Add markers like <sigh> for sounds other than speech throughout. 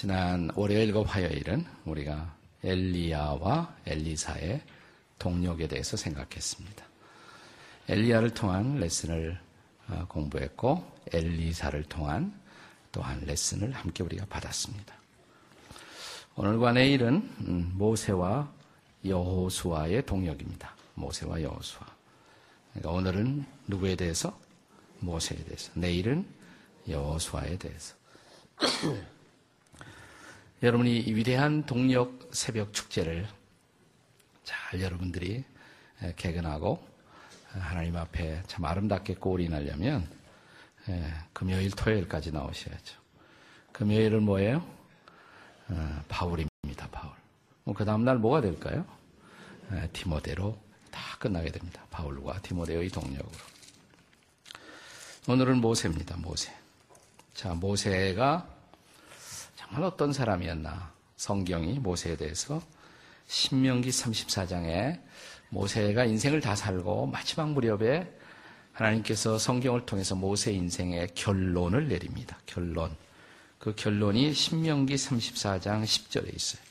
지난 월요일과 화요일은 우리가 엘리야와 엘리사의 동력에 대해서 생각했습니다. 엘리야를 통한 레슨을 어, 공부했고 엘리사를 통한 또한 레슨을 함께 우리가 받았습니다. 오늘과 내일은 음, 모세와 여호수아의 동력입니다. 모세와 여호수아. 그러니까 오늘은 누구에 대해서? 모세에 대해서. 내일은 여호수아에 대해서. 여러분이 이 위대한 동력 새벽 축제를 잘 여러분들이 개근하고 하나님 앞에 참 아름답게 꼴이 나려면 금요일, 토요일까지 나오셔야죠. 금요일은 뭐예요? 어, 바울입니다, 바울. 그 다음날 뭐가 될까요? 디모데로 다 끝나게 됩니다. 바울과 디모데의 동력으로. 오늘은 모세입니다, 모세. 자, 모세가 정말 어떤 사람이었나. 성경이 모세에 대해서 신명기 34장에 모세가 인생을 다 살고 마지막 무렵에 하나님께서 성경을 통해서 모세 인생의 결론을 내립니다. 결론. 그 결론이 신명기 34장 10절에 있어요.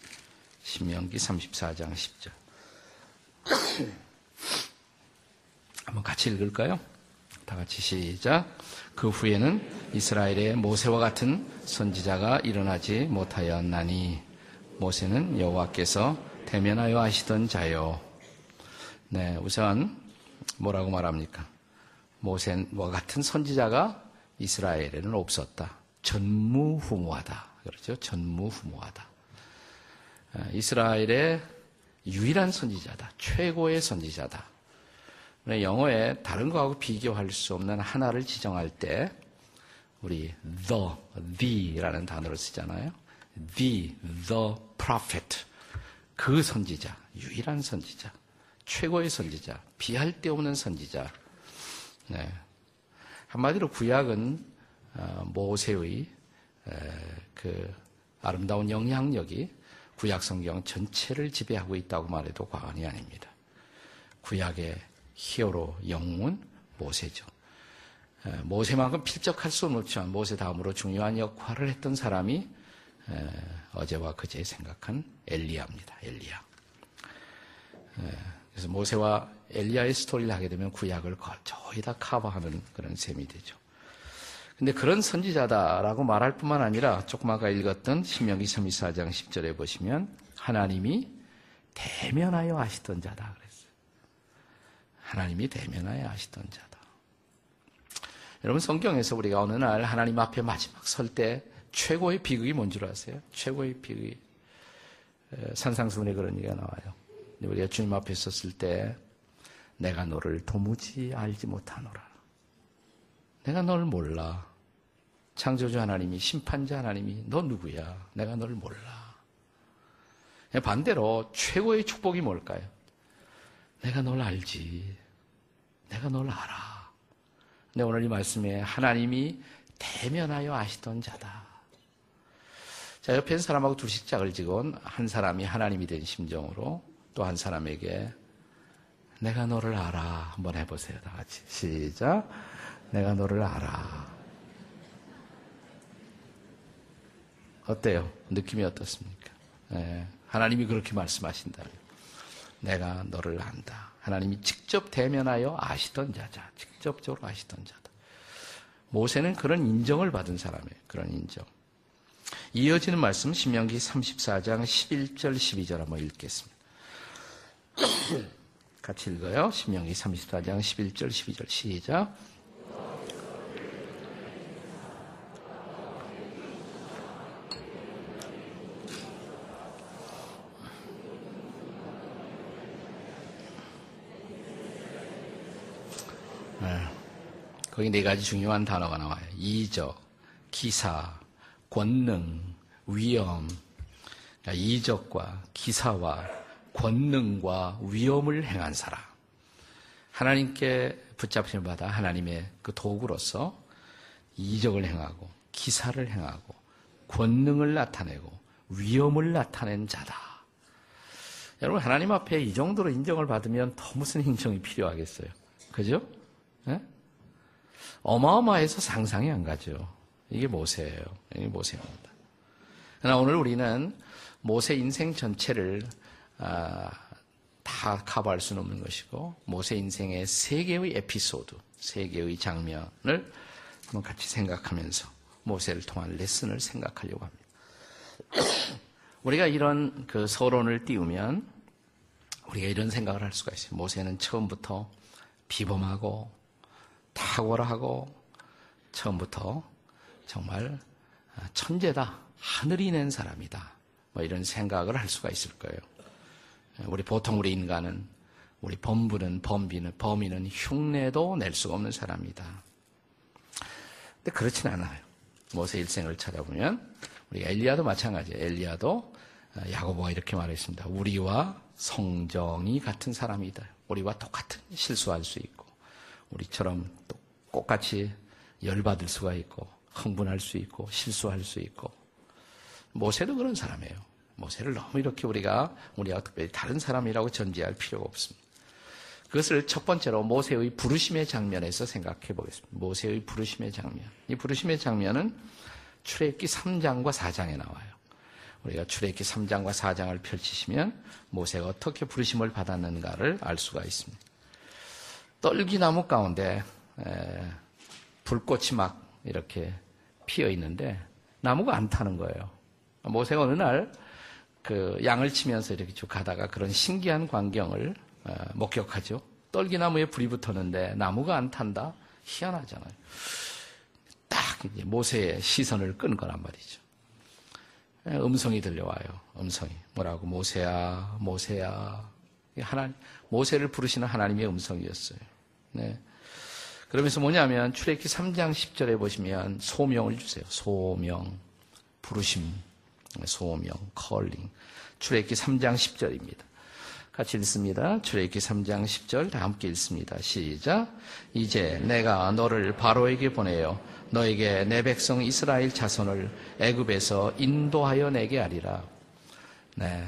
신명기 34장 10절. <coughs> 한번 같이 읽을까요? 다 같이 시작. 그 후에는 이스라엘의 모세와 같은 선지자가 일어나지 못하였나니 모세는 여호와께서 대면하여 하시던 자요. 네, 우선 뭐라고 말합니까? 모세와 같은 선지자가 이스라엘에는 없었다. 전무후무하다. 그렇죠? 전무후무하다. 아, 이스라엘의 유일한 선지자다. 최고의 선지자다. 영어에 다른 거하고 비교할 수 없는 하나를 지정할 때 우리 the, the라는 단어를 쓰잖아요. the, the prophet. 그 선지자, 유일한 선지자, 최고의 선지자, 비할 데 없는 선지자. 네. 한마디로 구약은 어, 모세의 그 아름다운 영향력이 구약 성경 전체를 지배하고 있다고 말해도 과언이 아닙니다. 구약의 히어로 영웅은 모세죠. 모세만큼 필적할 수 없지만 모세 다음으로 중요한 역할을 했던 사람이 어제와 그제 생각한 엘리야입니다. 엘리야. 그래서 모세와 엘리야의 스토리를 하게 되면 구약을 거의 다 커버하는 그런 셈이 되죠. 근데 그런 선지자다라고 말할 뿐만 아니라 조금 아까 읽었던 신명기 32사장 10절에 보시면 하나님이 대면하여 하시던 자다. 하나님이 대면하여 하시던 자다. 여러분 성경에서 우리가 어느 날 하나님 앞에 마지막 설 때 최고의 비극이 뭔 줄 아세요? 최고의 비극이 산상수훈에 그런 얘기가 나와요. 우리가 주님 앞에 섰을 때 내가 너를 도무지 알지 못하노라. 내가 널 몰라. 창조주 하나님이 심판자 하나님이 너 누구야? 내가 널 몰라. 반대로 최고의 축복이 뭘까요? 내가 널 알지. 내가 널 알아. 근데 오늘 이 말씀에 하나님이 대면하여 아시던 자다. 자, 옆에 있는 사람하고 둘씩 짝을 지고 한 사람이 하나님이 된 심정으로 또 한 사람에게 내가 너를 알아. 한번 해보세요. 다 같이. 시작. 내가 너를 알아. 어때요? 느낌이 어떻습니까? 네, 하나님이 그렇게 말씀하신다면 내가 너를 안다. 하나님이 직접 대면하여 아시던 자자. 직접적으로 아시던 자다. 모세는 그런 인정을 받은 사람이에요. 그런 인정. 이어지는 말씀 신명기 34장 11절 12절 한번 읽겠습니다. <coughs> 같이 읽어요. 신명기 34장 11절 12절 시작. 거기 네 가지 중요한 단어가 나와요. 이적, 기사, 권능, 위험. 그러니까 이적과 기사와 권능과 위험을 행한 사람. 하나님께 붙잡힘을 받아 하나님의 그 도구로서 이적을 행하고 기사를 행하고 권능을 나타내고 위험을 나타낸 자다. 여러분 하나님 앞에 이 정도로 인정을 받으면 더 무슨 인정이 필요하겠어요? 그죠? 네? 어마어마해서 상상이 안 가죠. 이게 모세예요. 이게 모세입니다. 그러나 오늘 우리는 모세 인생 전체를 아, 다 커버할 수는 없는 것이고 모세 인생의 세 개의 에피소드, 세 개의 장면을 한번 같이 생각하면서 모세를 통한 레슨을 생각하려고 합니다. <clears throat> 우리가 이런 그 서론을 띄우면 우리가 이런 생각을 할 수가 있어요. 모세는 처음부터 비범하고 탁월하고 처음부터 정말 천재다. 하늘이 낸 사람이다. 뭐 이런 생각을 할 수가 있을 거예요. 우리 보통 우리 인간은 우리 범부는 범비는 범인은 흉내도 낼 수가 없는 사람이다. 근데 그렇진 않아요. 모세 일생을 찾아보면 우리 엘리야도 마찬가지예요. 엘리야도 야고보가 이렇게 말했습니다. 우리와 성정이 같은 사람이다. 우리와 똑같은 실수할 수 있고 우리처럼 똑같이 열받을 수가 있고 흥분할 수 있고 실수할 수 있고 모세도 그런 사람이에요. 모세를 너무 이렇게 우리가 우리와 특별히 다른 사람이라고 전제할 필요가 없습니다. 그것을 첫 번째로 모세의 부르심의 장면에서 생각해 보겠습니다. 모세의 부르심의 장면. 이 부르심의 장면은 출애굽기 3장과 4장에 나와요. 우리가 출애굽기 3장과 4장을 펼치시면 모세가 어떻게 부르심을 받았는가를 알 수가 있습니다. 떨기나무 가운데 불꽃이 막 이렇게 피어 있는데 나무가 안 타는 거예요. 모세가 어느 날 그 양을 치면서 이렇게 쭉 가다가 그런 신기한 광경을 어, 목격하죠. 떨기나무에 불이 붙었는데 나무가 안 탄다? 희한하잖아요. 딱 이제 모세의 시선을 끈 거란 말이죠. 예, 음성이 들려와요. 음성이. 뭐라고? 모세야, 모세야. 하나님, 모세를 부르시는 하나님의 음성이었어요. 네. 그러면서 뭐냐면 출애기 3장 10절에 보시면 소명을 주세요. 소명, 부르심, 소명, 컬링. 출애기 3장 10절입니다. 같이 읽습니다. 출애기 3장 10절 다 함께 읽습니다. 시작. 이제 내가 너를 바로에게 보내요. 너에게 내 백성 이스라엘 자손을 애굽에서 인도하여 내게 하리라. 네.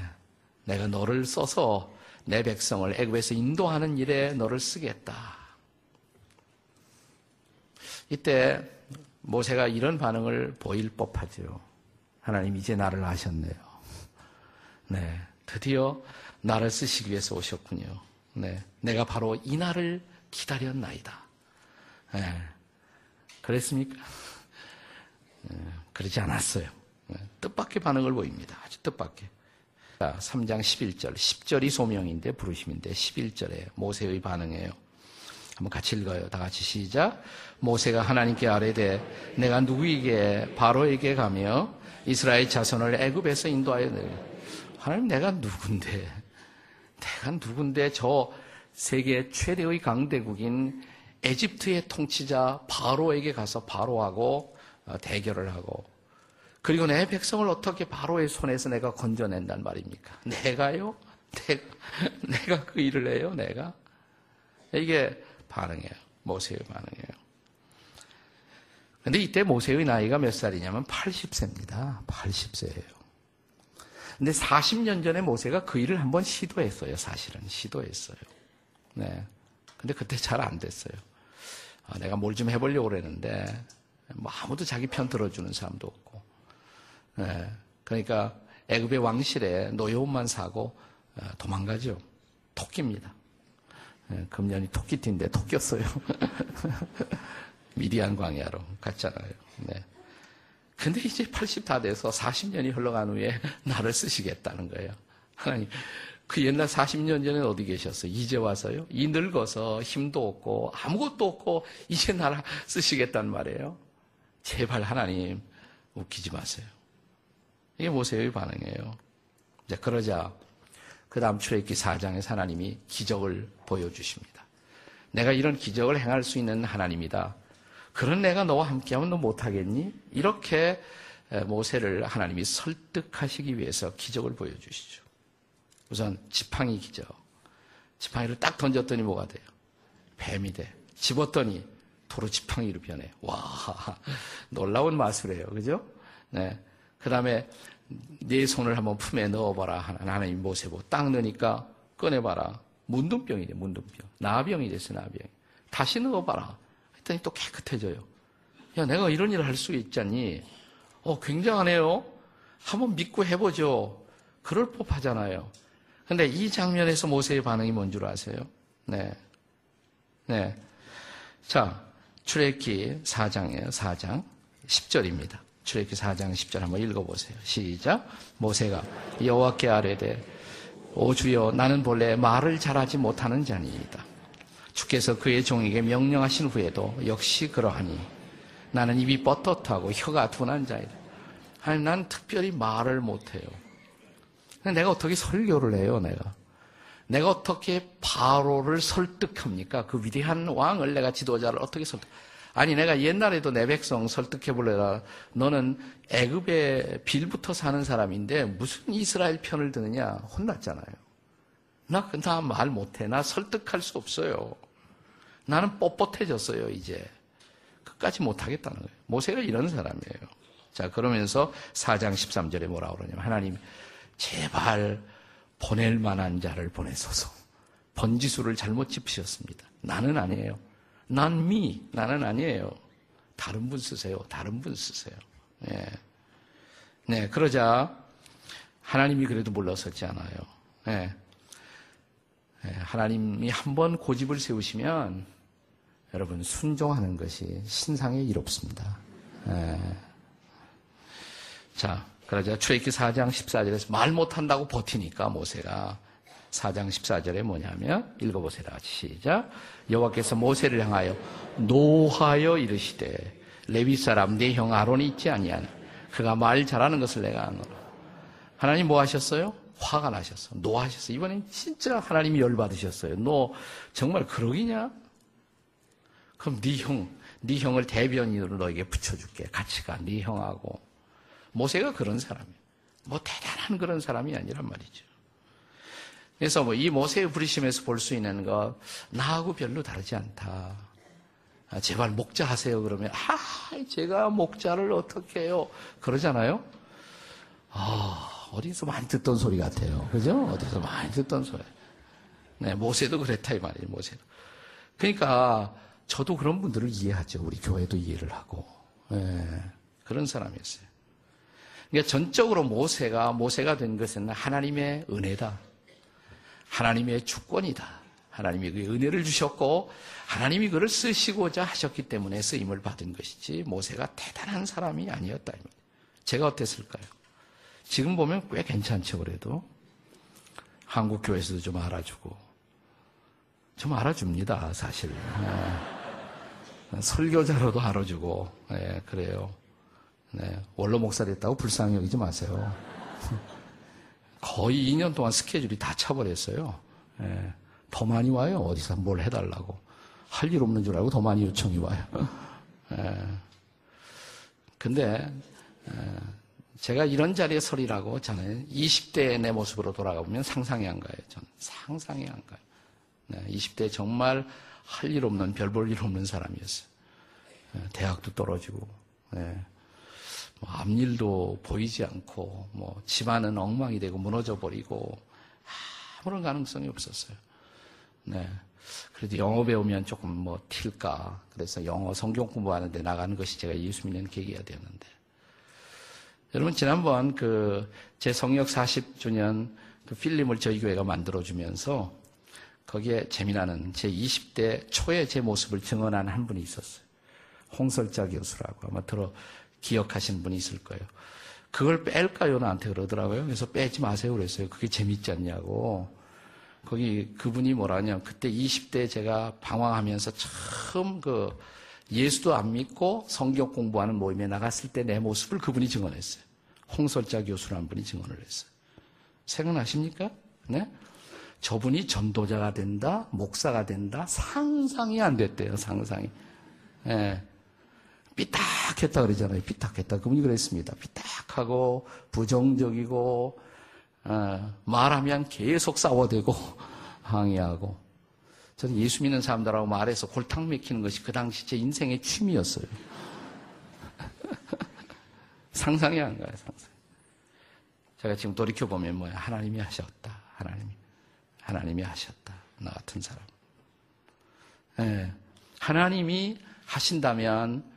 내가 너를 써서 내 백성을 애굽에서 인도하는 일에 너를 쓰겠다. 이때 모세가 이런 반응을 보일 법하죠. 하나님 이제 나를 아셨네요. 네. 드디어 나를 쓰시기 위해서 오셨군요. 네. 내가 바로 이 날을 기다렸나이다. 네. 그랬습니까? 네. 그러지 않았어요. 네. 뜻밖의 반응을 보입니다. 아주 뜻밖의. 3장 11절. 10절이 소명인데 부르심인데 11절에 모세의 반응이에요. 한번 같이 읽어요. 다 같이 시작. 모세가 하나님께 아뢰되 내가 누구에게 바로에게 가며 이스라엘 자손을 애굽에서 인도하여 내 하나님 내가 누군데 <laughs> 내가 누군데 저 세계 최대의 강대국인 에집트의 통치자 바로에게 가서 바로하고 어, 대결을 하고 그리고 내 백성을 어떻게 바로의 손에서 내가 건져낸단 말입니까? 내가요? <laughs> 내가, 내가 그 일을 해요? 내가? 이게 반응이에요. 모세의 반응이에요. 근데 이때 모세의 나이가 몇 살이냐면 80세입니다. 80세예요. 근데 40년 전에 모세가 그 일을 한번 시도했어요. 사실은 시도했어요. 네. 근데 그때 잘 안 됐어요. 아, 내가 뭘 좀 해보려고 그랬는데 뭐 아무도 자기 편 들어주는 사람도 없고. 네. 그러니까 애굽의 왕실에 노여움만 사고 어, 도망가죠. 토끼입니다. 네. 금년이 토끼띠인데 토꼈어요. <laughs> 미디안 광야로 갔잖아요. 네. 근데 이제 80 다 돼서 40년이 흘러간 후에 <laughs> 나를 쓰시겠다는 거예요. 하나님, 그 옛날 40년 전에 어디 계셨어요? 이제 와서요? 이 늙어서 힘도 없고 아무것도 없고 이제 나를 쓰시겠단 말이에요. 제발 하나님 웃기지 마세요. 이게 모세의 반응이에요. 이제 그러자 그 다음 출애기 4장에 하나님이 기적을 보여주십니다. 내가 이런 기적을 행할 수 있는 하나님이다. 그런 내가 너와 함께하면 너 못하겠니? 이렇게 모세를 하나님이 설득하시기 위해서 기적을 보여주시죠. 우선 지팡이 기적. 지팡이를 딱 던졌더니 뭐가 돼요? 뱀이 돼. 집었더니 도로 지팡이로 변해. 와, <laughs> 놀라운 마술이에요. 그죠? 네. 그 다음에 네 손을 한번 품에 넣어봐라. 하나님 모세고 딱 넣으니까 꺼내봐라. 문둥병이 돼, 문둥병. 나병이 됐어, 나병. 다시 넣어봐라. 했더니 또 깨끗해져요. 야, 내가 이런 일을 할 수 있잖니. 어, 굉장하네요. 한번 믿고 해보죠. 그럴 법하잖아요. 근데 이 장면에서 모세의 반응이 뭔 줄 아세요? 네. 네. 자, 출애기 4장이에요. 4장. 10절입니다. 출애기 4장 10절 한번 읽어보세요. 시작. 모세가 여호와께 아뢰되 오 주여 나는 본래 말을 잘하지 못하는 자니이다. 주께서 그의 종에게 명령하신 후에도 역시 그러하니 나는 입이 뻣뻣하고 혀가 둔한 자이다. 아니 난 특별히 말을 못해요. 내가 어떻게 설교를 해요, 내가? 내가 어떻게 바로를 설득합니까? 그 위대한 왕을 내가 지도자를 어떻게 설득? 아니 내가 옛날에도 내 백성 설득해 볼래라. 너는 애굽의 빌부터 사는 사람인데 무슨 이스라엘 편을 드느냐 혼났잖아요. 나나말 못해. 나 설득할 수 없어요. 나는 뻣뻣해졌어요 이제. 끝까지 못하겠다는 거예요. 모세가 이런 사람이에요. 자 그러면서 4장 13절에 뭐라 그러냐면 하나님 제발 보낼 만한 자를 보내소서. 번지수를 잘못 짚으셨습니다. 나는 아니에요. 난 미, 나는 아니에요. 다른 분 쓰세요. 다른 분 쓰세요. 네. 네, 그러자 하나님이 그래도 물러서지 않아요. 네. 네, 하나님이 한번 고집을 세우시면 여러분 순종하는 것이 신상에 이롭습니다. 네. 자, 그러자 출애기 4장 14절에서 말 못한다고 버티니까 모세가 4장 14절에 뭐냐면 읽어보세요. 시작. 여호와께서 모세를 향하여 노하여 이르시되 레위 사람 내 형 아론이 있지 아니하니 그가 말 잘하는 것을 내가 아노라. 하나님 뭐 하셨어요? 화가 나셨어. 노하셨어. 이번엔 진짜 하나님이 열 받으셨어요. 너 정말 그러기냐? 그럼 네 형, 네 형을 대변인으로 너에게 붙여줄게. 같이 가. 네 형하고. 모세가 그런 사람이에요. 뭐 대단한 그런 사람이 아니란 말이죠. 그래서 뭐 이 모세의 부르심에서 볼 수 있는 거 나하고 별로 다르지 않다. 아, 제발 목자 하세요 그러면 아 제가 목자를 어떻게 해요 그러잖아요. 아 어디서 많이 듣던 소리 같아요. 그죠? 어디서 많이 듣던 소리. 네 모세도 그랬다 이 말이에요. 모세도. 그러니까 저도 그런 분들을 이해하죠. 우리 교회도 이해를 하고 네, 그런 사람이었어요. 그러니까 전적으로 모세가 모세가 된 것은 하나님의 은혜다. 하나님의 주권이다. 하나님이 그 은혜를 주셨고 하나님이 그를 쓰시고자 하셨기 때문에 쓰임을 받은 것이지 모세가 대단한 사람이 아니었다. 제가 어땠을까요? 지금 보면 꽤 괜찮죠 그래도 한국 교회에서도 좀 알아주고 좀 알아줍니다 사실 네. 설교자로도 알아주고 네, 그래요. 네, 원로 목사 됐다고 불쌍히 여기지 마세요. 거의 2년 동안 스케줄이 다 차버렸어요. 예, 더 많이 와요. 어디서 뭘 해달라고. 할 일 없는 줄 알고 더 많이 요청이 와요. <laughs> 예, 근데 예, 제가 이런 자리에 서리라고 저는 20대의 내 모습으로 돌아가보면 상상이 안 가요. 저는 상상이 안 가요. 네, 20대 정말 할 일 없는 별 볼 일 없는 사람이었어요. 예, 대학도 떨어지고 예, 뭐 앞일도 보이지 않고 뭐 집안은 엉망이 되고 무너져 버리고 아무런 가능성이 없었어요. 네. 그래도 영어 배우면 조금 뭐 튈까. 그래서 영어 성경 공부하는데 나가는 것이 제가 예수 믿는 계기가 되었는데. 여러분 지난번 그 제 성역 40주년 그 필름을 저희 교회가 만들어주면서 거기에 재미나는 제 20대 초에 제 모습을 증언한 한 분이 있었어요. 홍설자 교수라고 아마 들어 기억하시는 분이 있을 거예요. 그걸 뺄까요? 나한테 그러더라고요. 그래서 빼지 마세요. 그랬어요. 그게 재밌지 않냐고. 거기 그분이 뭐라냐. 그때 20대 제가 방황하면서 처음 그 예수도 안 믿고 성경 공부하는 모임에 나갔을 때 내 모습을 그분이 증언했어요. 홍설자 교수라는 분이 증언을 했어요. 생각나십니까? 네? 저분이 전도자가 된다, 목사가 된다, 상상이 안 됐대요, 상상이. 예. 삐딱했다 그러잖아요. 삐딱했다. 그분이 그랬습니다. 삐딱하고 부정적이고 어, 말하면 계속 싸워대고 <laughs> 항의하고 저는 예수 믿는 사람들하고 말해서 골탕 맥히는 것이 그 당시 제 인생의 취미였어요. <laughs> 상상이 안 가요, 상상. 제가 지금 돌이켜 보면 뭐야. 하나님이 하셨다. 하나님이. 하나님이 하셨다. 나 같은 사람. 네. 하나님이 하신다면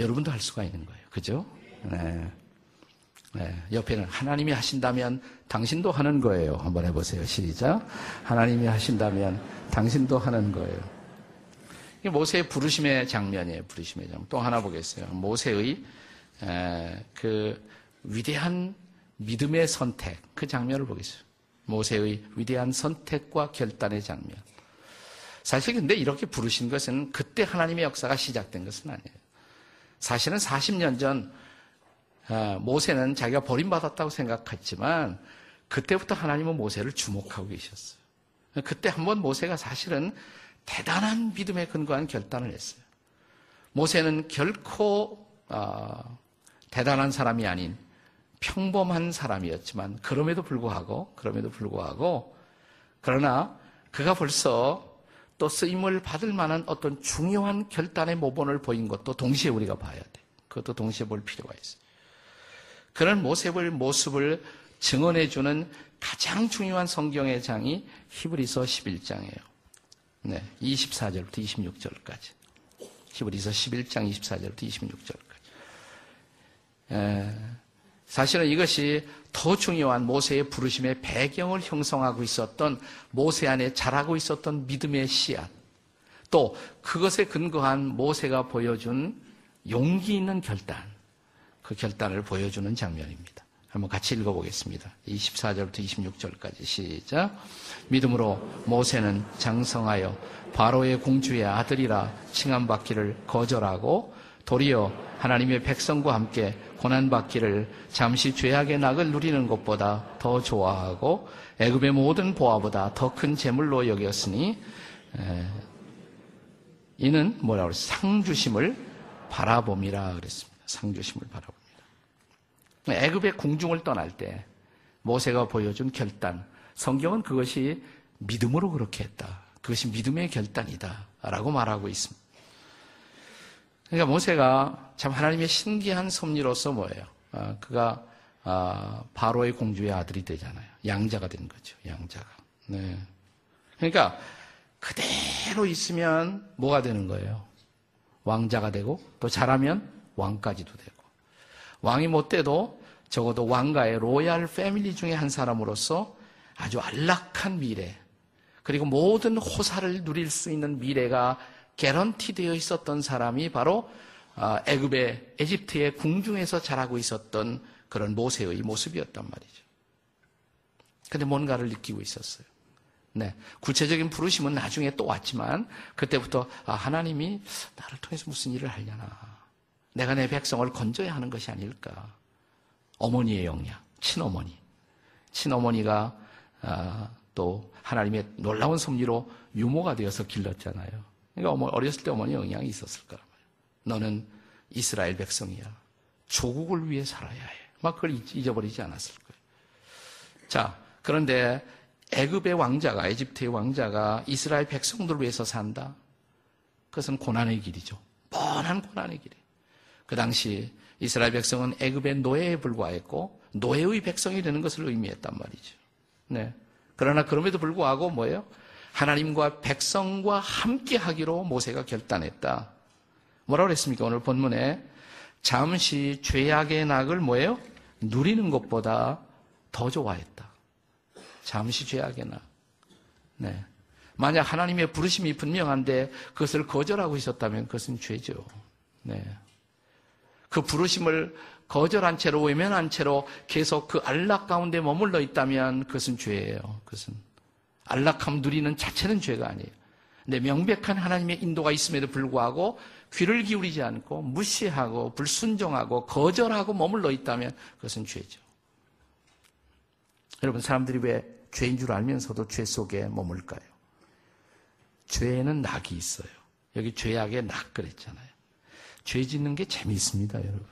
여러분도 할 수가 있는 거예요. 그죠? 네. 네, 옆에는 하나님이 하신다면 당신도 하는 거예요. 한번 해보세요. 시작. 하나님이 하신다면 당신도 하는 거예요. 모세의 부르심의 장면이에요. 부르심의 장면. 또 하나 보겠어요. 모세의 에, 그 위대한 믿음의 선택 그 장면을 보겠어요. 모세의 위대한 선택과 결단의 장면. 사실 근데 이렇게 부르신 것은 그때 하나님의 역사가 시작된 것은 아니에요. 사실은 40년 전 아, 모세는 자기가 버림받았다고 생각했지만 그때부터 하나님은 모세를 주목하고 계셨어요. 그때 한번 모세가 사실은 대단한 믿음에 근거한 결단을 했어요. 모세는 결코 어, 대단한 사람이 아닌 평범한 사람이었지만 그럼에도 불구하고 그럼에도 불구하고 그러나 그가 벌써 또 쓰임을 받을 만한 어떤 중요한 결단의 모본을 보인 것도 동시에 우리가 봐야 돼. 그것도 동시에 볼 필요가 있어요. 그런 모습을 모습을 증언해 주는 가장 중요한 성경의 장이 히브리서 11장이에요. 네, 24절부터 26절까지. 히브리서 11장 24절부터 26절까지. 에, 사실은 이것이 더 중요한 모세의 부르심의 배경을 형성하고 있었던 모세 안에 자라고 있었던 믿음의 씨앗. 또 그것에 근거한 모세가 보여준 용기 있는 결단. 그 결단을 보여주는 장면입니다. 한번 같이 읽어보겠습니다. 24절부터 26절까지 시작. 믿음으로 모세는 장성하여 바로의 공주의 아들이라 칭함받기를 거절하고 도리어 하나님의 백성과 함께 고난받기를 잠시 죄악의 낙을 누리는 것보다 더 좋아하고 애굽의 모든 보아보다 더 큰 재물로 여겼으니 이는 뭐라고 그랬어요? 상주심을 바라봄이라 그랬습니다. 상주심을 바라봄. 애굽의 궁중을 떠날 때 모세가 보여준 결단, 성경은 그것이 믿음으로 그렇게 했다. 그것이 믿음의 결단이다. 라고 말하고 있습니다. 그러니까 모세가 참 하나님의 신기한 섭리로서 뭐예요? 아, 그가 아, 바로의 공주의 아들이 되잖아요. 양자가 된 거죠. 양자가. 네. 그러니까 그대로 있으면 뭐가 되는 거예요? 왕자가 되고 또 잘하면 왕까지도 되고 왕이 못 돼도 적어도 왕가의 로얄 패밀리 중에 한 사람으로서 아주 안락한 미래, 그리고 모든 호사를 누릴 수 있는 미래가 개런티 되어 있었던 사람이 바로 아, 애굽의 에집트의 궁중에서 자라고 있었던 그런 모세의 모습이었단 말이죠. 근데 뭔가를 느끼고 있었어요. 네. 구체적인 부르심은 나중에 또 왔지만 그때부터 아, 하나님이 나를 통해서 무슨 일을 하려나. 내가 내 백성을 건져야 하는 것이 아닐까. 어머니의 영향, 친어머니. 친어머니가 아, 또 하나님의 놀라운 섭리로 유모가 되어서 길렀잖아요. 그러니까 어렸을 때 어머니 영향이 있었을 거란 말이에요. 너는 이스라엘 백성이야. 조국을 위해 살아야 해. 막 그걸 잊어버리지 않았을 거예요. 자, 그런데 애굽의 왕자가 에집트의 왕자가 이스라엘 백성들을 위해서 산다. 그것은 고난의 길이죠. 뻔한 고난의 길이에요. 그 당시 이스라엘 백성은 애굽의 노예에 불과했고 노예의 백성이 되는 것을 의미했단 말이죠. 네. 그러나 그럼에도 불구하고 뭐예요? 하나님과 백성과 함께 하기로 모세가 결단했다. 뭐라고 그랬습니까? 오늘 본문에 잠시 죄악의 낙을 뭐예요? 누리는 것보다 더 좋아했다. 잠시 죄악의 낙. 네. 만약 하나님의 부르심이 분명한데 그것을 거절하고 있었다면 그것은 죄죠. 네. 그 부르심을 거절한 채로 외면한 채로 계속 그 안락 가운데 머물러 있다면 그것은 죄예요. 그것은 안락함 누리는 자체는 죄가 아니에요. 근데 명백한 하나님의 인도가 있음에도 불구하고 귀를 기울이지 않고 무시하고 불순종하고 거절하고 머물러 있다면 그것은 죄죠. 여러분 사람들이 왜 죄인 줄 알면서도 죄 속에 머물까요? 죄에는 낙이 있어요. 여기 죄악의 낙 그랬잖아요. 죄 짓는 게 재미있습니다, 여러분.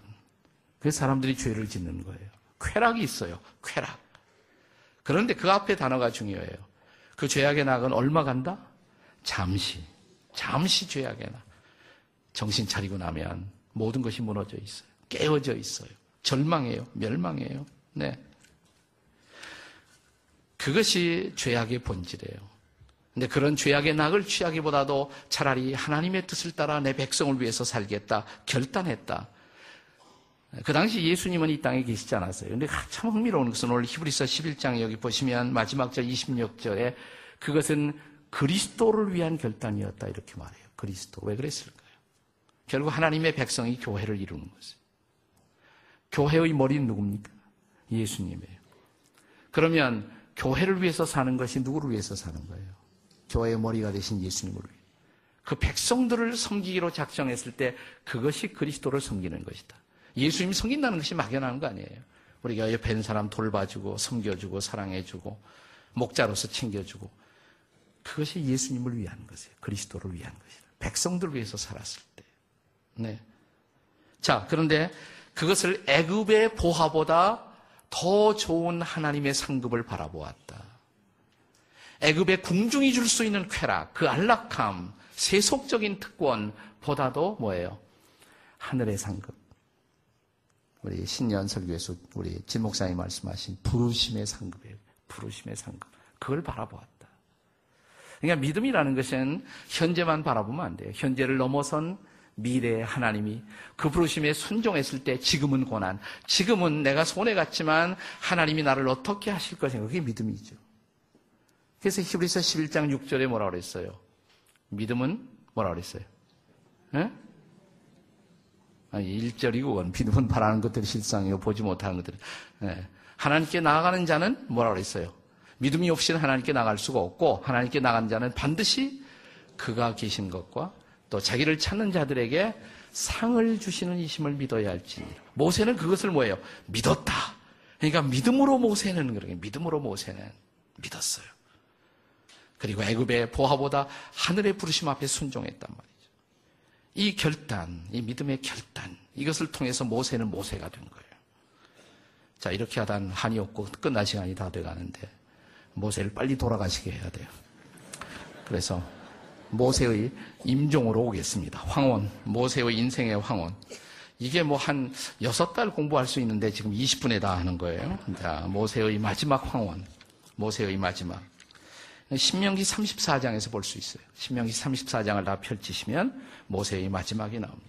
그래서 사람들이 죄를 짓는 거예요. 쾌락이 있어요. 쾌락. 그런데 그 앞에 단어가 중요해요. 그 죄악의 낙은 얼마 간다? 잠시. 잠시 죄악의 낙. 정신 차리고 나면 모든 것이 무너져 있어요. 깨어져 있어요. 절망해요. 멸망해요. 네. 그것이 죄악의 본질이에요. 근데 그런 죄악의 낙을 취하기보다도 차라리 하나님의 뜻을 따라 내 백성을 위해서 살겠다 결단했다. 그 당시 예수님은 이 땅에 계시지 않았어요. 근데 참 흥미로운 것은 오늘 히브리서 11장 여기 보시면 마지막 절 26절에 그것은 그리스도를 위한 결단이었다 이렇게 말해요. 그리스도. 왜 그랬을까요? 결국 하나님의 백성이 교회를 이루는 것이에요. 교회의 머리는 누굽니까? 예수님이에요. 그러면 교회를 위해서 사는 것이 누구를 위해서 사는 거예요? 교회의 머리가 되신 예수님을 위해. 그 백성들을 섬기기로 작정했을 때 그것이 그리스도를 섬기는 것이다. 예수님이 섬긴다는 것이 막연한 거 아니에요. 우리가 옆에 있는 사람 돌봐주고 섬겨주고 사랑해주고 목자로서 챙겨주고 그것이 예수님을 위한 것이에요. 그리스도를 위한 것이다. 백성들을 위해서 살았을 때. 네. 자, 그런데 그것을 애굽의 보화보다 더 좋은 하나님의 상급을 바라보았다. 애굽의 궁중이 줄 수 있는 쾌락, 그 안락함, 세속적인 특권보다도 뭐예요? 하늘의 상급. 우리 신년 설교에서 우리 진 목사님 말씀하신 부르심의 상급이에요. 부르심의 상급. 그걸 바라보았다. 그러니까 믿음이라는 것은 현재만 바라보면 안 돼요. 현재를 넘어선 미래의 하나님이 그 부르심에 순종했을 때 지금은 고난, 지금은 내가 손해 갔지만 하나님이 나를 어떻게 하실 것인가 그게 믿음이죠. 그래서 히브리서 11장 6절에 뭐라 그랬어요? 믿음은 뭐라 그랬어요? 예? 아니, 1절이고 믿음은 바라는 것들이 실상이고 보지 못하는 것들이 예. 하나님께 나아가는 자는 뭐라 그랬어요? 믿음이 없이는 하나님께 나갈 수가 없고 하나님께 나간 자는 반드시 그가 계신 것과 또 자기를 찾는 자들에게 상을 주시는 이심을 믿어야 할지니라. 모세는 그것을 뭐예요? 믿었다. 그러니까 믿음으로 모세는 그러게 믿음으로 모세는 믿었어요. 그리고 애굽의 보화보다 하늘의 부르심 앞에 순종했단 말이죠. 이 결단, 이 믿음의 결단, 이것을 통해서 모세는 모세가 된 거예요. 자, 이렇게 하다 한이 없고 끝날 시간이 다 돼가는데 모세를 빨리 돌아가시게 해야 돼요. 그래서 모세의 임종으로 오겠습니다. 황혼, 모세의 인생의 황혼. 이게 뭐 한 여섯 달 공부할 수 있는데 지금 20분에 다 하는 거예요. 자, 모세의 마지막 황혼, 모세의 마지막. 신명기 34장에서 볼 수 있어요. 신명기 34장을 다 펼치시면 모세의 마지막이 나옵니다.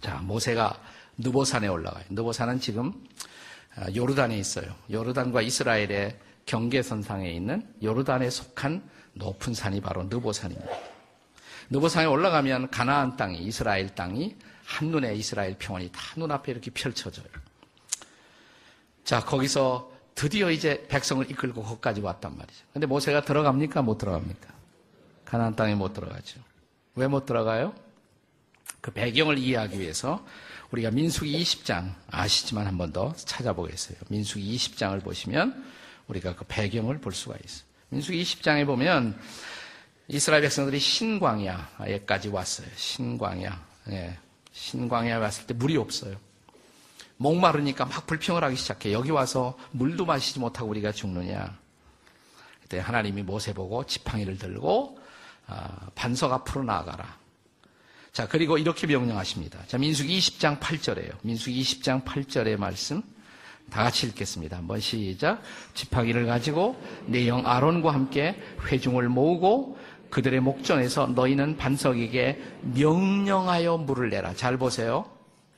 자, 모세가 느보산에 올라가요. 느보산은 지금 아, 요르단에 있어요. 요르단과 이스라엘의 경계선상에 있는 요르단에 속한 높은 산이 바로 느보산입니다. 느보산에 올라가면 가나안 땅이 이스라엘 땅이 한눈에 이스라엘 평원이 다 눈앞에 이렇게 펼쳐져요. 자, 거기서 드디어 이제 백성을 이끌고 거기까지 왔단 말이죠. 근데 모세가 들어갑니까? 못 들어갑니까? 가나안 땅에 못 들어가죠. 왜 못 들어가요? 그 배경을 이해하기 위해서 우리가 민수기 20장 아시지만 한 번 더 찾아보겠어요. 민수기 20장을 보시면 우리가 그 배경을 볼 수가 있어요. 민수기 20장에 보면 이스라엘 백성들이 신광야에까지 왔어요. 신광야. 예. 신광야에 왔을 때 물이 없어요. 목마르니까 막 불평을 하기 시작해. 여기 와서 물도 마시지 못하고 우리가 죽느냐. 그때 하나님이 모세 보고 지팡이를 들고 아, 반석 앞으로 나아가라. 자, 그리고 이렇게 명령하십니다. 자, 민수기 20장 8절에요. 민수기 20장 8절의 말씀. 다 같이 읽겠습니다. 한번 시작. 지팡이를 가지고 내 영 아론과 함께 회중을 모으고 그들의 목전에서 너희는 반석에게 명령하여 물을 내라. 잘 보세요.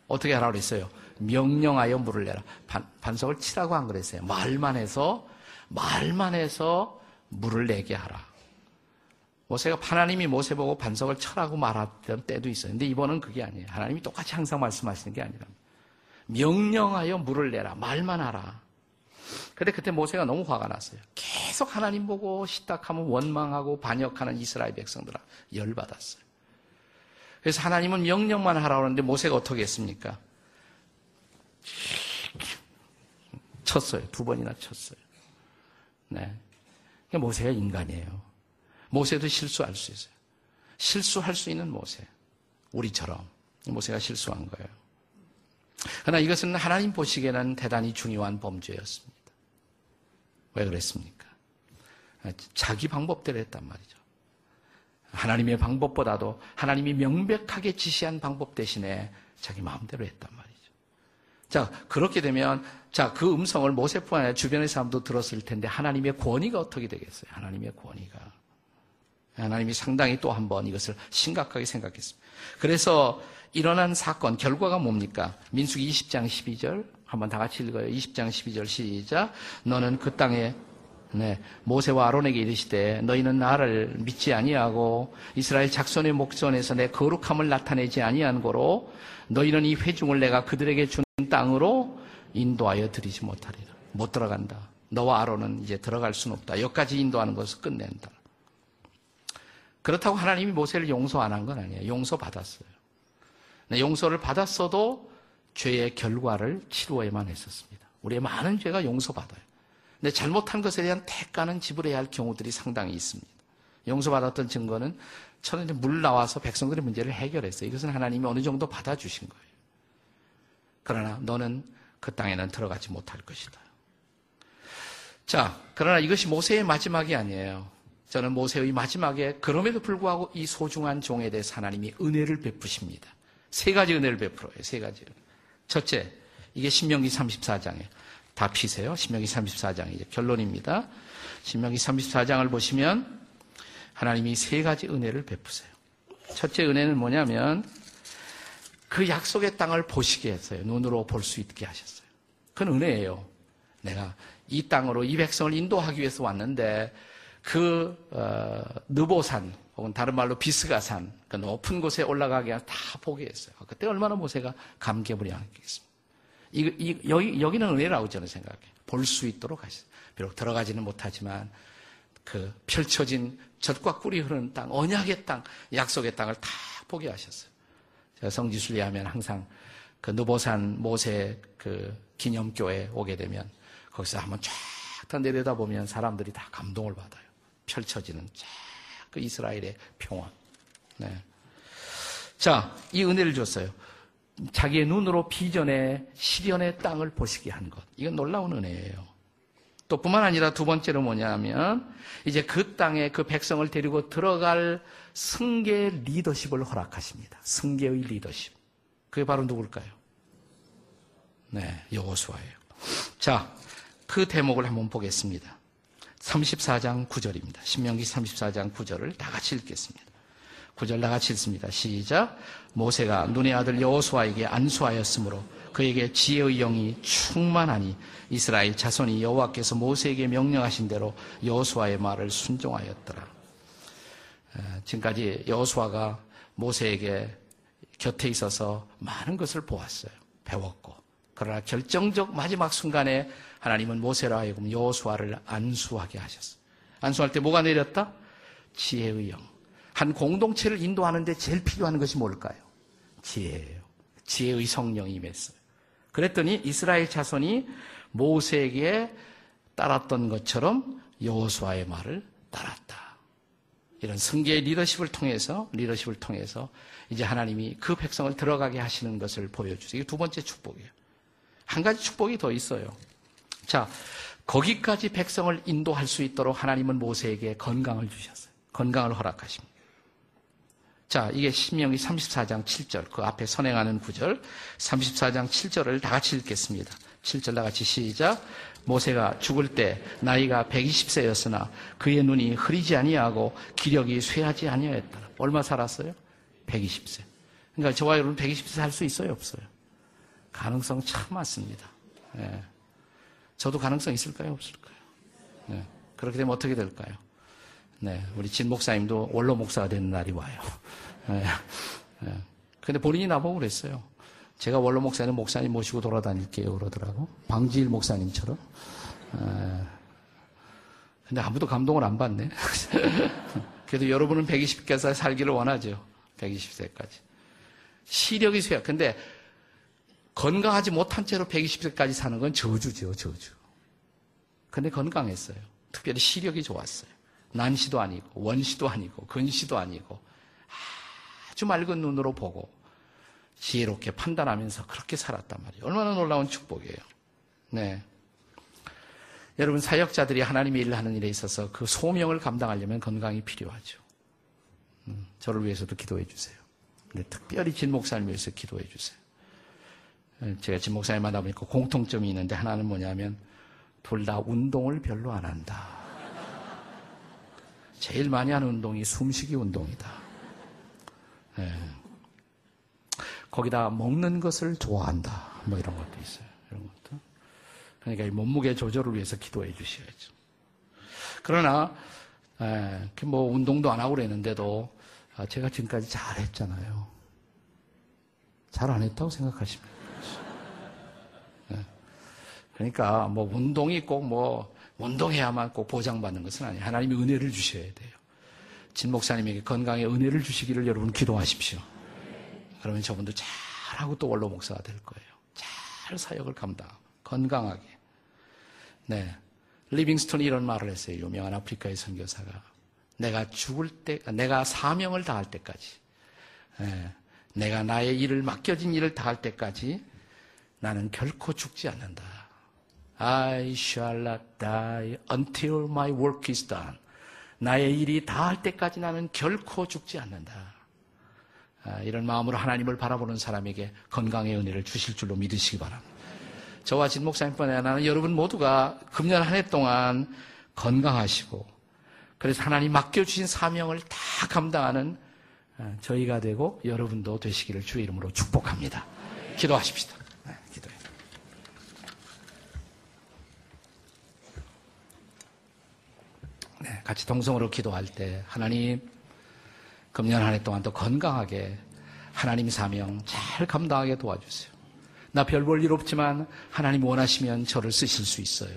어떻게 하라고 그랬어요? 명령하여 물을 내라. 반, 반석을 치라고 안 그랬어요. 말만 해서, 말만 해서 물을 내게 하라. 모세가 하나님이 모세 보고 반석을 쳐라고 말했던 때도. 근데 이번은 그게 아니에요. 하나님이 똑같이 항상 말씀하시는 게 아니라. 명령하여 물을 내라. 말만 하라. 근데 그때 모세가 너무 화가 났어요. 계속 하나님 보고 시딱하면 원망하고 반역하는 이스라엘 백성들아 열받았어요. 그래서 하나님은 명령만 하라고 하는데 모세가 어떻게 했습니까? 쳤어요. 두 번이나 쳤어요. 네. 모세가 인간이에요. 모세도 실수할 수 있어요. 실수할 수 있는 모세. 우리처럼. 모세가 실수한 거예요. 그러나 이것은 하나님 보시기에는 대단히 중요한 범죄였습니다. 왜 그랬습니까? 자기 방법대로 했단 말이죠. 하나님의 방법보다도 하나님이 명백하게 지시한 방법 대신에 자기 마음대로 했단 말이죠. 자, 그렇게 되면, 자, 그 음성을 모세뿐 아니라 주변의 사람도 들었을 텐데 하나님의 권위가 어떻게 되겠어요? 하나님의 권위가. 하나님이 상당히 또 한 번 이것을 심각하게 생각했습니다. 그래서 일어난 사건, 결과가 뭡니까? 민수기 20장 12절, 한번 다 같이 읽어요. 20장 12절 시작. 너는 그 땅에 네, 모세와 아론에게 이르시되 너희는 나를 믿지 아니하고 이스라엘 작손의 목전에서 내 거룩함을 나타내지 아니한 거로 너희는 이 회중을 내가 그들에게 준 땅으로 인도하여 드리지 못하리라. 못 들어간다. 너와 아론은 이제 들어갈 수는 없다. 여기까지 인도하는 것을 끝낸다. 그렇다고 하나님이 모세를 용서 안 한 건 아니에요. 용서 받았어요. 네, 용서를 받았어도 죄의 결과를 치루어야만 했었습니다. 우리의 많은 죄가 용서받아요. 근데 잘못한 것에 대한 대가는 지불해야 할 경우들이 상당히 있습니다. 용서받았던 증거는 천연에 물 나와서 백성들의 문제를 해결했어요. 이것은 하나님이 어느 정도 받아주신 거예요. 그러나 너는 그 땅에는 들어가지 못할 것이다. 자, 그러나 이것이 모세의 마지막이 아니에요. 저는 모세의 마지막에 그럼에도 불구하고 이 소중한 종에 대해서 하나님이 은혜를 베푸십니다. 세 가지 은혜를 베풀어요. 세 가지. 첫째, 이게 신명기 34장이에요. 다 피세요. 신명기 34장 이제 결론입니다. 신명기 34장을 보시면 하나님이 세 가지 은혜를 베푸세요. 첫째 은혜는 뭐냐면 그 약속의 땅을 보시게 했어요. 눈으로 볼 수 있게 하셨어요. 그건 은혜예요. 내가 이 땅으로 이 백성을 인도하기 위해서 왔는데 그 어, 느보산 혹은 다른 말로 비스가산 그 높은 곳에 올라가게 다 보게 했어요. 그때 얼마나 모세가 감개무량했겠습니까? 이, 이, 여기, 여기는 은혜라고 저는 생각해요. 볼 수 있도록 하셨어요. 비록 들어가지는 못하지만 그 펼쳐진 젖과 꿀이 흐르는 땅, 언약의 땅, 약속의 땅을 다 보게 하셨어요. 제가 성지순례 하면 항상 그 느보산 모세 그 기념교회 오게 되면 거기서 한번 쫙 다 내려다보면 사람들이 다 감동을 받아요. 펼쳐지는 쫙 그 이스라엘의 평화. 네. 자, 이 은혜를 줬어요. 자기의 눈으로 비전의 시련의 땅을 보시게 한 것. 이건 놀라운 은혜예요. 또 뿐만 아니라 두 번째로 뭐냐면 이제 그 땅에 그 백성을 데리고 들어갈 승계 리더십을 허락하십니다. 승계의 리더십. 그게 바로 누굴까요? 네, 여호수아예요. 자, 그 대목을 한번 보겠습니다. 34장 9절입니다. 신명기 34장 9절을 다 같이 읽겠습니다. 9절 다 같이 읽습니다. 시작. 모세가 눈의 아들 여호수아에게 안수하였으므로 그에게 지혜의 영이 충만하니 이스라엘 자손이 여호와께서 모세에게 명령하신 대로 여호수아의 말을 순종하였더라. 지금까지 여호수아가 모세에게 곁에 있어서 많은 것을 보았어요. 배웠고. 그러나 결정적 마지막 순간에 하나님은 모세라 하여금 여호수아를 안수하게 하셨어요. 안수할 때 뭐가 내렸다? 지혜의 영. 한 공동체를 인도하는데 제일 필요한 것이 뭘까요? 지혜예요. 지혜의 성령이 임했어요. 그랬더니 이스라엘 자손이 모세에게 따랐던 것처럼 여호수아의 말을 따랐다. 이런 승계의 리더십을 통해서 리더십을 통해서 이제 하나님이 그 백성을 들어가게 하시는 것을 보여주세요. 이게 두 번째 축복이에요. 한 가지 축복이 더 있어요. 자, 거기까지 백성을 인도할 수 있도록 하나님은 모세에게 건강을 주셨어요. 건강을 허락하십니다. 자, 이게 신명기 34장 7절, 그 앞에 선행하는 구절, 34장 7절을 다 같이 읽겠습니다. 7절 다 같이 시작. 모세가 죽을 때 나이가 120세였으나 그의 눈이 흐리지 아니하고 기력이 쇠하지 아니하였더라. 얼마 살았어요? 120세. 그러니까 저와 여러분 120세 살 수 있어요, 없어요? 가능성 참 많습니다. 네. 저도 가능성 있을까요, 없을까요? 네. 그렇게 되면 어떻게 될까요? 네, 우리 진 목사님도 원로 목사가 되는 날이 와요. 네. 네. 근데 본인이 나보고 그랬어요. 제가 원로 목사는 목사님 모시고 돌아다닐게요 그러더라고. 방지일 목사님처럼. 네. 근데 아무도 감동을 안 받네. <laughs> 그래도 여러분은 120개살 살기를 원하죠. 120세까지. 시력이 쇠약. 근데 건강하지 못한 채로 120세까지 사는 건 저주죠, 저주. 근데 건강했어요. 특별히 시력이 좋았어요. 난시도 아니고 원시도 아니고 근시도 아니고 아주 맑은 눈으로 보고 지혜롭게 판단하면서 그렇게 살았단 말이에요. 얼마나 놀라운 축복이에요. 네. 여러분 사역자들이 하나님의 일을 하는 일에 있어서 그 소명을 감당하려면 건강이 필요하죠. 음, 저를 위해서도 기도해 주세요. 근데 특별히 진 목사님 위해서 기도해 주세요. 제가 진 목사님 만나보니까 공통점이 있는데 하나는 뭐냐면 둘 다 운동을 별로 안 한다. 제일 많이 하는 운동이 숨쉬기 운동이다. 예. 거기다 먹는 것을 좋아한다. 뭐 이런 것도 있어요. 이런 것도. 그러니까 이 몸무게 조절을 위해서 기도해 주셔야죠. 그러나 예, 뭐 운동도 안 하고 그랬는데도 아, 제가 지금까지 잘 했잖아요. 잘 안 했다고 생각하십니까? 예. 그러니까 뭐 운동이 꼭뭐 운동해야만 꼭 보장받는 것은 아니에요. 하나님이 은혜를 주셔야 돼요. 진 목사님에게 건강에 은혜를 주시기를 여러분 기도하십시오. 그러면 저분도 잘하고 또 원로 목사가 될 거예요. 잘 사역을 감당, 건강하게. 네. 리빙스톤이 이런 말을 했어요. 유명한 아프리카의 선교사가. 내가 죽을 때, 내가 사명을 다할 때까지, 네. 내가 나의 일을 맡겨진 일을 다할 때까지 나는 결코 죽지 않는다. I shall not die until my work is done. 나의 일이 다 할 때까지 나는 결코 죽지 않는다. 아, 이런 마음으로 하나님을 바라보는 사람에게 건강의 은혜를 주실 줄로 믿으시기 바랍니다. 저와 진 목사님뿐 아니라 나는 여러분 모두가 금년 한 해 동안 건강하시고 그래서 하나님 맡겨주신 사명을 다 감당하는 아, 저희가 되고 여러분도 되시기를 주의 이름으로 축복합니다. 기도하십시다. 네, 기도해. 네, 같이 동성으로 기도할 때 하나님 금년 한 해 동안 또 건강하게 하나님 사명 잘 감당하게 도와주세요. 나 별 볼 일 없지만 하나님 원하시면 저를 쓰실 수 있어요.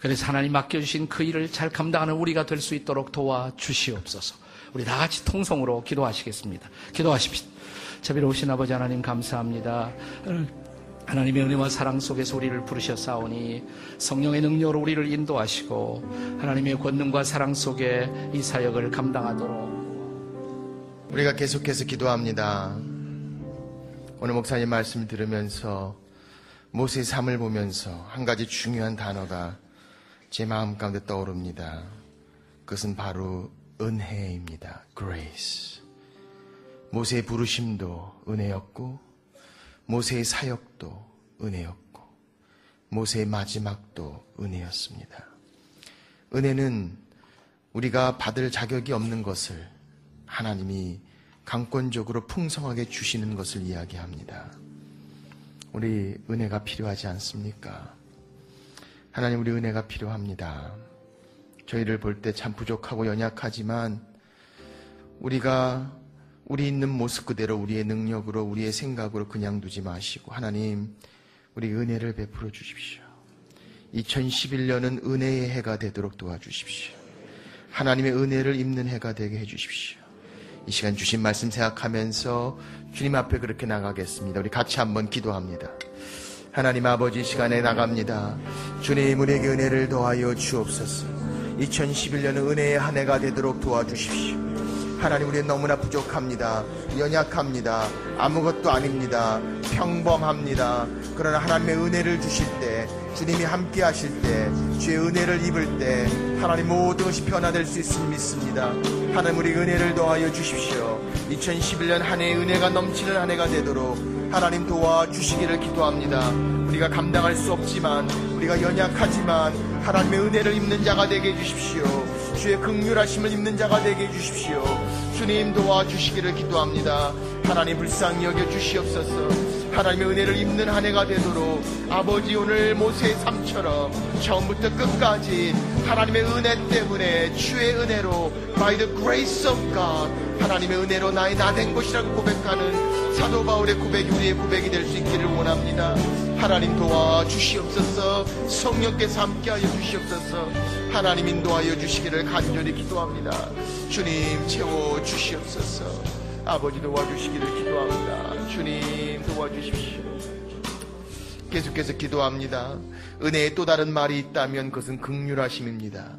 그래서 하나님 맡겨주신 그 일을 잘 감당하는 우리가 될 수 있도록 도와주시옵소서. 우리 다 같이 통성으로 기도하시겠습니다. 기도하십시다. 자비로우신 아버지 하나님 감사합니다. 하나님의 은혜와 사랑 속에서 우리를 부르셨사오니 성령의 능력으로 우리를 인도하시고 하나님의 권능과 사랑 속에 이 사역을 감당하도록 우리가 계속해서 기도합니다. 오늘 목사님 말씀 들으면서 모세의 삶을 보면서 한 가지 중요한 단어가 제 마음 가운데 떠오릅니다. 그것은 바로 은혜입니다. grace. 모세의 부르심도 은혜였고 모세의 사역도 은혜였고 모세의 마지막도 은혜였습니다. 은혜는 우리가 받을 자격이 없는 것을 하나님이 강권적으로 풍성하게 주시는 것을 이야기합니다. 우리 은혜가 필요하지 않습니까? 하나님 우리 은혜가 필요합니다. 저희를 볼 때 참 부족하고 연약하지만 우리가 우리 있는 모습 그대로 우리의 능력으로 우리의 생각으로 그냥 두지 마시고 하나님 우리 은혜를 베풀어 주십시오. 2011년은 은혜의 해가 되도록 도와주십시오. 하나님의 은혜를 입는 해가 되게 해 주십시오. 이 시간 주신 말씀 생각하면서 주님 앞에 그렇게 나가겠습니다. 우리 같이 한번 기도합니다. 하나님 아버지 시간에 나갑니다. 주님 우리에게 은혜를 더하여 주옵소서. 2011년은 은혜의 한 해가 되도록 도와주십시오. 하나님 우리는 너무나 부족합니다. 연약합니다. 아무것도 아닙니다. 평범합니다. 그러나 하나님의 은혜를 주실 때 주님이 함께 하실 때 주의 은혜를 입을 때 하나님 모든 것이 변화될 수 있음을 믿습니다. 하나님 우리 은혜를 더하여 주십시오. 2011년 한 해의 은혜가 넘치는 한 해가 되도록 하나님 도와주시기를 기도합니다. 우리가 감당할 수 없지만 우리가 연약하지만 하나님의 은혜를 입는 자가 되게 해주십시오. 주의 극률하심을 입는 자가 되게 해주십시오. 주님 도와주시기를 기도합니다. 하나님 불쌍히 여겨 주시옵소서. 하나님의 은혜를 입는 한 해가 되도록 아버지 오늘 모세의 삶처럼 처음부터 끝까지 하나님의 은혜 때문에 주의 은혜로 by the grace of God 하나님의 은혜로 나의 나된 것이라고 고백하는 사도 바울의 고백이 우리의 고백이 될 수 있기를 원합니다. 하나님 도와주시옵소서 성령께서 함께하여 주시옵소서 하나님 인도하여 주시기를 간절히 기도합니다. 주님 채워 주시옵소서 아버지 도와주시기를 기도합니다. 주님 도와주십시오. 계속해서 기도합니다. 은혜의 또 다른 말이 있다면 그것은 극률하심입니다.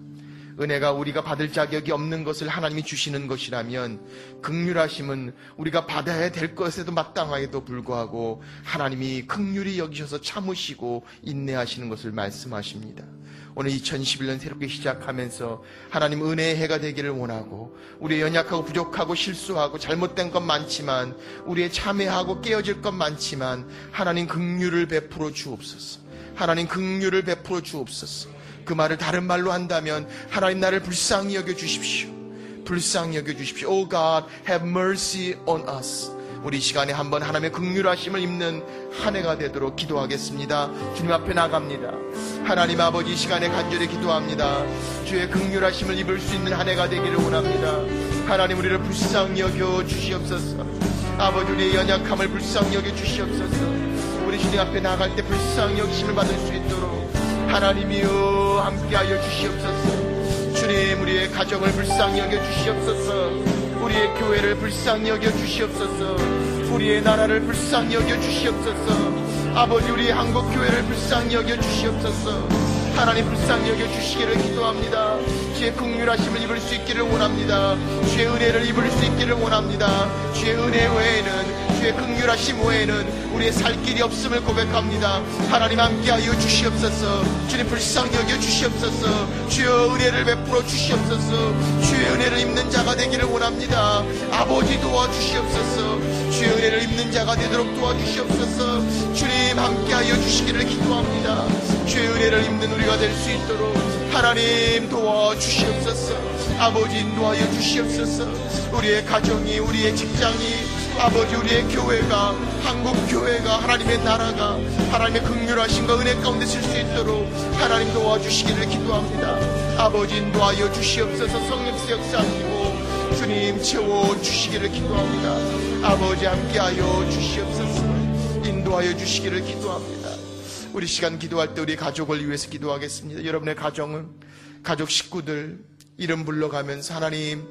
은혜가 우리가 받을 자격이 없는 것을 하나님이 주시는 것이라면 극률하심은 우리가 받아야 될 것에도 마땅하게도 불구하고 하나님이 극률이 여기셔서 참으시고 인내하시는 것을 말씀하십니다. 오늘 2011년 새롭게 시작하면서 하나님 은혜의 해가 되기를 원하고 우리의 연약하고 부족하고 실수하고 잘못된 것 많지만 우리의 참회하고 깨어질 것 많지만 하나님 긍휼을 베풀어 주옵소서. 하나님 긍휼을 베풀어 주옵소서. 그 말을 다른 말로 한다면 하나님 나를 불쌍히 여겨 주십시오. 불쌍히 여겨 주십시오. Oh God, have mercy on us. 우리 시간에 한번 하나님의 극률하심을 입는 한 해가 되도록 기도하겠습니다. 주님 앞에 나갑니다. 하나님 아버지 이 시간에 간절히 기도합니다. 주의 극률하심을 입을 수 있는 한 해가 되기를 원합니다. 하나님 우리를 불쌍히 여겨 주시옵소서. 아버지 우리의 연약함을 불쌍히 여겨 주시옵소서. 우리 주님 앞에 나갈 때 불쌍히 여기심을 받을 수 있도록 하나님이여 함께하여 주시옵소서. 주님 우리의 가정을 불쌍히 여겨 주시옵소서. 우리의 교회를 불쌍히 여겨 주시옵소서. 우리의 나라를 불쌍히 여겨 주시옵소서. 아버지 우리 한국 교회를 불쌍히 여겨 주시옵소서. 하나님 불쌍히 여겨 주시기를 기도합니다. 주의 긍휼하심을 입을 수 있기를 원합니다. 주의 은혜를 입을 수 있기를 원합니다. 주의 은혜 외에는 주의 긍휼하심 외에는 우리의 살 길이 없음을 고백합니다. 하나님 함께하여 주시옵소서. 주님 불쌍히 여겨 주시옵소서. 주여 은혜를 베풀어 주시옵소서. 주의 은혜를 입는 자가 되기를 원합니다. 아버지 도와주시옵소서. 주의 은혜를 입는 자가 되도록 도와주시옵소서. 주님 함께하여 주시기를 기도합니다. 주의 은혜를 입는 우리가 될 수 있도록 하나님 도와주시옵소서. 아버지 인도하여 주시옵소서. 우리의 가정이 우리의 직장이 아버지 우리의 교회가 한국 교회가 하나님의 나라가 하나님의 극률하신과 은혜 가운데 쓸수 있도록 하나님 도와주시기를 기도합니다. 아버지 인도하여 주시옵소서 성령스 역사하시고 주님 채워 주시기를 기도합니다. 아버지 함께하여 주시옵소서 인도하여 주시기를 기도합니다. 우리 시간 기도할 때 우리 가족을 위해서 기도하겠습니다. 여러분의 가정은 가족 식구들 이름 불러가면서 하나님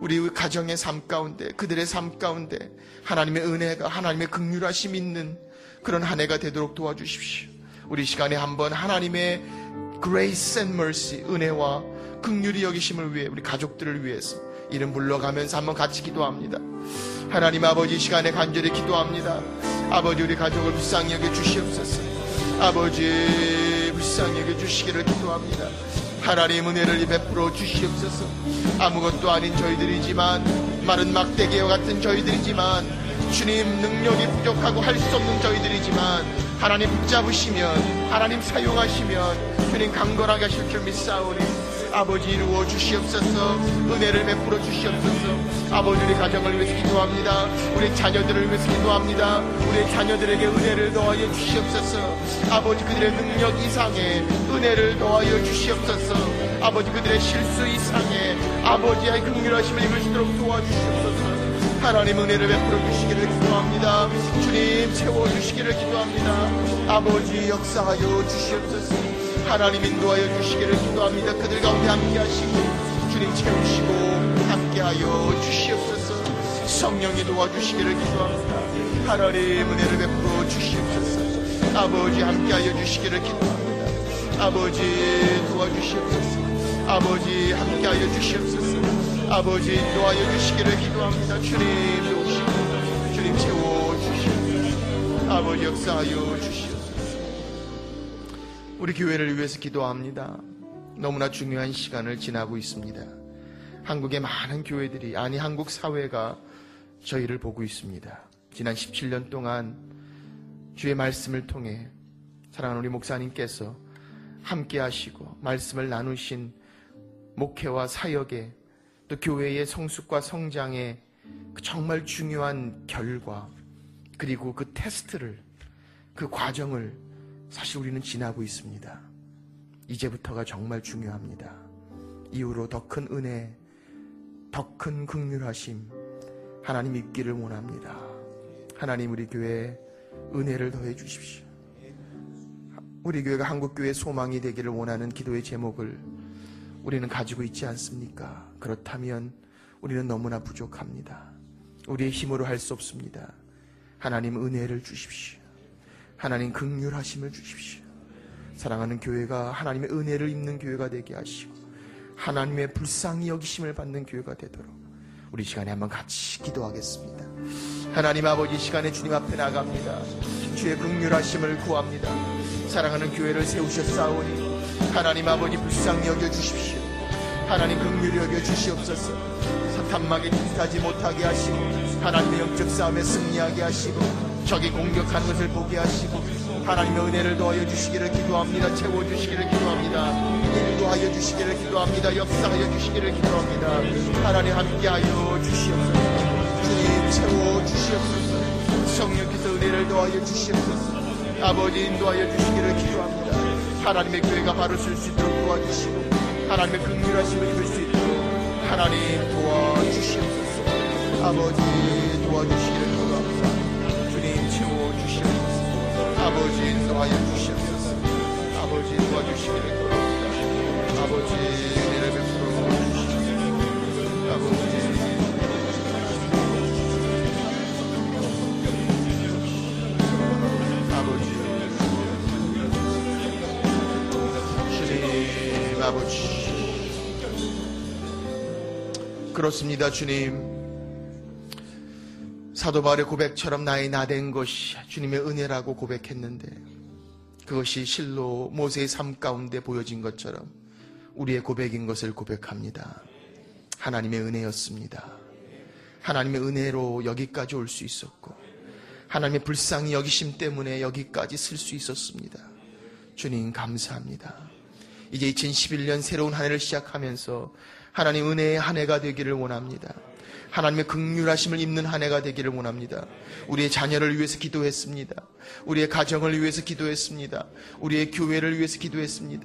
우리 가정의 삶 가운데 그들의 삶 가운데 하나님의 은혜가 하나님의 극률하심 있는 그런 한 해가 되도록 도와주십시오. 우리 시간에 한번 하나님의 grace and mercy 은혜와 극률이 여기심을 위해 우리 가족들을 위해서 이름 불러가면서 한번 같이 기도합니다. 하나님 아버지 시간에 간절히 기도합니다. 아버지 우리 가족을 불쌍히 여겨 주시옵소서. 아버지 불쌍히 여겨 주시기를 기도합니다. 하나님 은혜를 베풀어 주시옵소서. 아무것도 아닌 저희들이지만 마른 막대기와 같은 저희들이지만 주님 능력이 부족하고 할 수 없는 저희들이지만 하나님 붙잡으시면 하나님 사용하시면 주님 강건하게 하실 줄 믿사오니 아버지 이루어 주시옵소서. 은혜를 베풀어 주시옵소서. 아버지 우리 가정을 위해서 기도합니다. 우리 자녀들을 위해서 기도합니다. 우리 자녀들에게 은혜를 더하여 주시옵소서. 아버지 그들의 능력 이상의 은혜를 더하여 주시옵소서. 아버지 그들의 실수 이상의 아버지의 극률하심을 입을 수 있도록 도와주시옵소서. 하나님 은혜를 베풀어 주시기를 기도합니다. 주님 채워 주시기를 기도합니다. 아버지 역사하여 주시옵소서 하나님 인도하여 주시기를 기도합니다. 그들 가운데 함께 하시고 주님 채우시고 함께하여 주시옵소서 성령이 도와주시기를 기도합니다. 하나님 은혜를 베풀어 주시옵소서 아버지 함께하여 주시기를 기도합니다. 아버지 도와주시옵소서 아버지 함께하여 주시옵소서 아버지 인도하여 주시기를 기도합니다. 주님 도우시고 주님 채워주시옵소서 아버지 역사하여 주시옵소서 우리 교회를 위해서 기도합니다. 너무나 중요한 시간을 지나고 있습니다. 한국의 많은 교회들이, 아니 한국 사회가 저희를 보고 있습니다. 지난 17년 동안 주의 말씀을 통해 사랑하는 우리 목사님께서 함께 하시고 말씀을 나누신 목회와 사역에 또 교회의 성숙과 성장에 그 정말 중요한 결과 그리고 그 테스트를 그 과정을 사실 우리는 지나고 있습니다. 이제부터가 정말 중요합니다. 이후로 더 큰 은혜, 더 큰 극률하심 하나님 입기를 원합니다. 하나님 우리 교회 은혜를 더해 주십시오. 우리 교회가 한국 교회 소망이 되기를 원하는 기도의 제목을 우리는 가지고 있지 않습니까? 그렇다면 우리는 너무나 부족합니다. 우리의 힘으로 할 수 없습니다. 하나님 은혜를 주십시오. 하나님 극률하심을 주십시오. 사랑하는 교회가 하나님의 은혜를 입는 교회가 되게 하시고 하나님의 불쌍히 여기심을 받는 교회가 되도록 우리 시간에 한번 같이 기도하겠습니다. 하나님 아버지 시간에 주님 앞에 나갑니다. 주의 극률하심을 구합니다. 사랑하는 교회를 세우셨사오니 하나님 아버지 불쌍히 여겨 주십시오. 하나님 극률히 여겨 주시옵소서. 사탄막에 진하지 못하게 하시고 하나님의 영적 싸움에 승리하게 하시고 적이 공격하는 것을 보게 하시고 하나님의 은혜를 더하여 주시기를 기도합니다. 채워주시기를 기도합니다. 인도하여 주시기를 기도합니다. 역사하여 주시기를 기도합니다. 하나님 함께하여 주시옵소서. 주님 채워 주시옵소서. 성령께서 은혜를 더하여 주시옵소서. 아버지 인도하여 주시기를 기도합니다. 하나님의 교회가 바로 쓸 수 있도록 도와주시고 하나님의 긍휼하심을 입을 수 있도록 하나님 도와주시옵소서. 아버지 도와주시기를 아버지 인도하여 주시옵소서. 아버지 도와주시기를 기도합니다. 아버지 은혜를 베풀어 주시옵소서. 아버지 아버지 주님 아버지 그렇습니다 주님 사도 바울의 고백처럼 나의 나된 것이 주님의 은혜라고 고백했는데 그것이 실로 모세의 삶 가운데 보여진 것처럼 우리의 고백인 것을 고백합니다 하나님의 은혜였습니다 하나님의 은혜로 여기까지 올 수 있었고 하나님의 불쌍히 여기심 때문에 여기까지 쓸 수 있었습니다. 주님 감사합니다. 이제 2011년 새로운 한 해를 시작하면서 하나님 은혜의 한 해가 되기를 원합니다. 하나님의 극률하심을 입는 한 해가 되기를 원합니다. 우리의 자녀를 위해서 기도했습니다. 우리의 가정을 위해서 기도했습니다. 우리의 교회를 위해서 기도했습니다.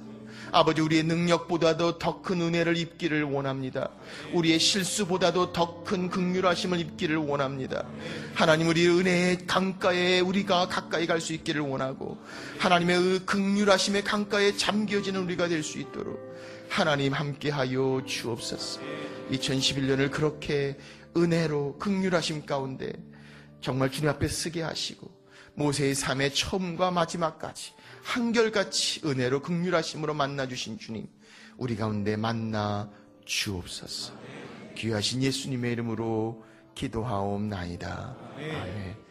아버지 우리의 능력보다도 더 큰 은혜를 입기를 원합니다. 우리의 실수보다도 더 큰 극률하심을 입기를 원합니다. 하나님 우리의 은혜의 강가에 우리가 가까이 갈 수 있기를 원하고 하나님의 의 극률하심의 강가에 잠겨지는 우리가 될 수 있도록 하나님 함께하여 주옵소서. 2011년을 그렇게 은혜로 극률하심 가운데 정말 주님 앞에 쓰게 하시고 모세의 삶의 처음과 마지막까지 한결같이 은혜로 극률하심으로 만나 주신 주님 우리 가운데 만나 주옵소서. 귀하신 예수님의 이름으로 기도하옵나이다. 아멘.